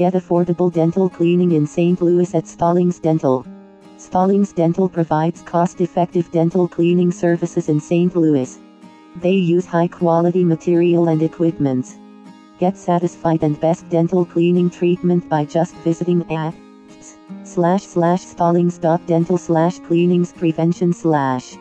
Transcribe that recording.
Get affordable dental cleaning in St. Louis at Stallings Dental. Stallings Dental provides cost-effective dental cleaning services in St. Louis. They use high-quality material and equipment. Get satisfied and best dental cleaning treatment by just visiting at slash slash stallings slash cleanings prevention slash.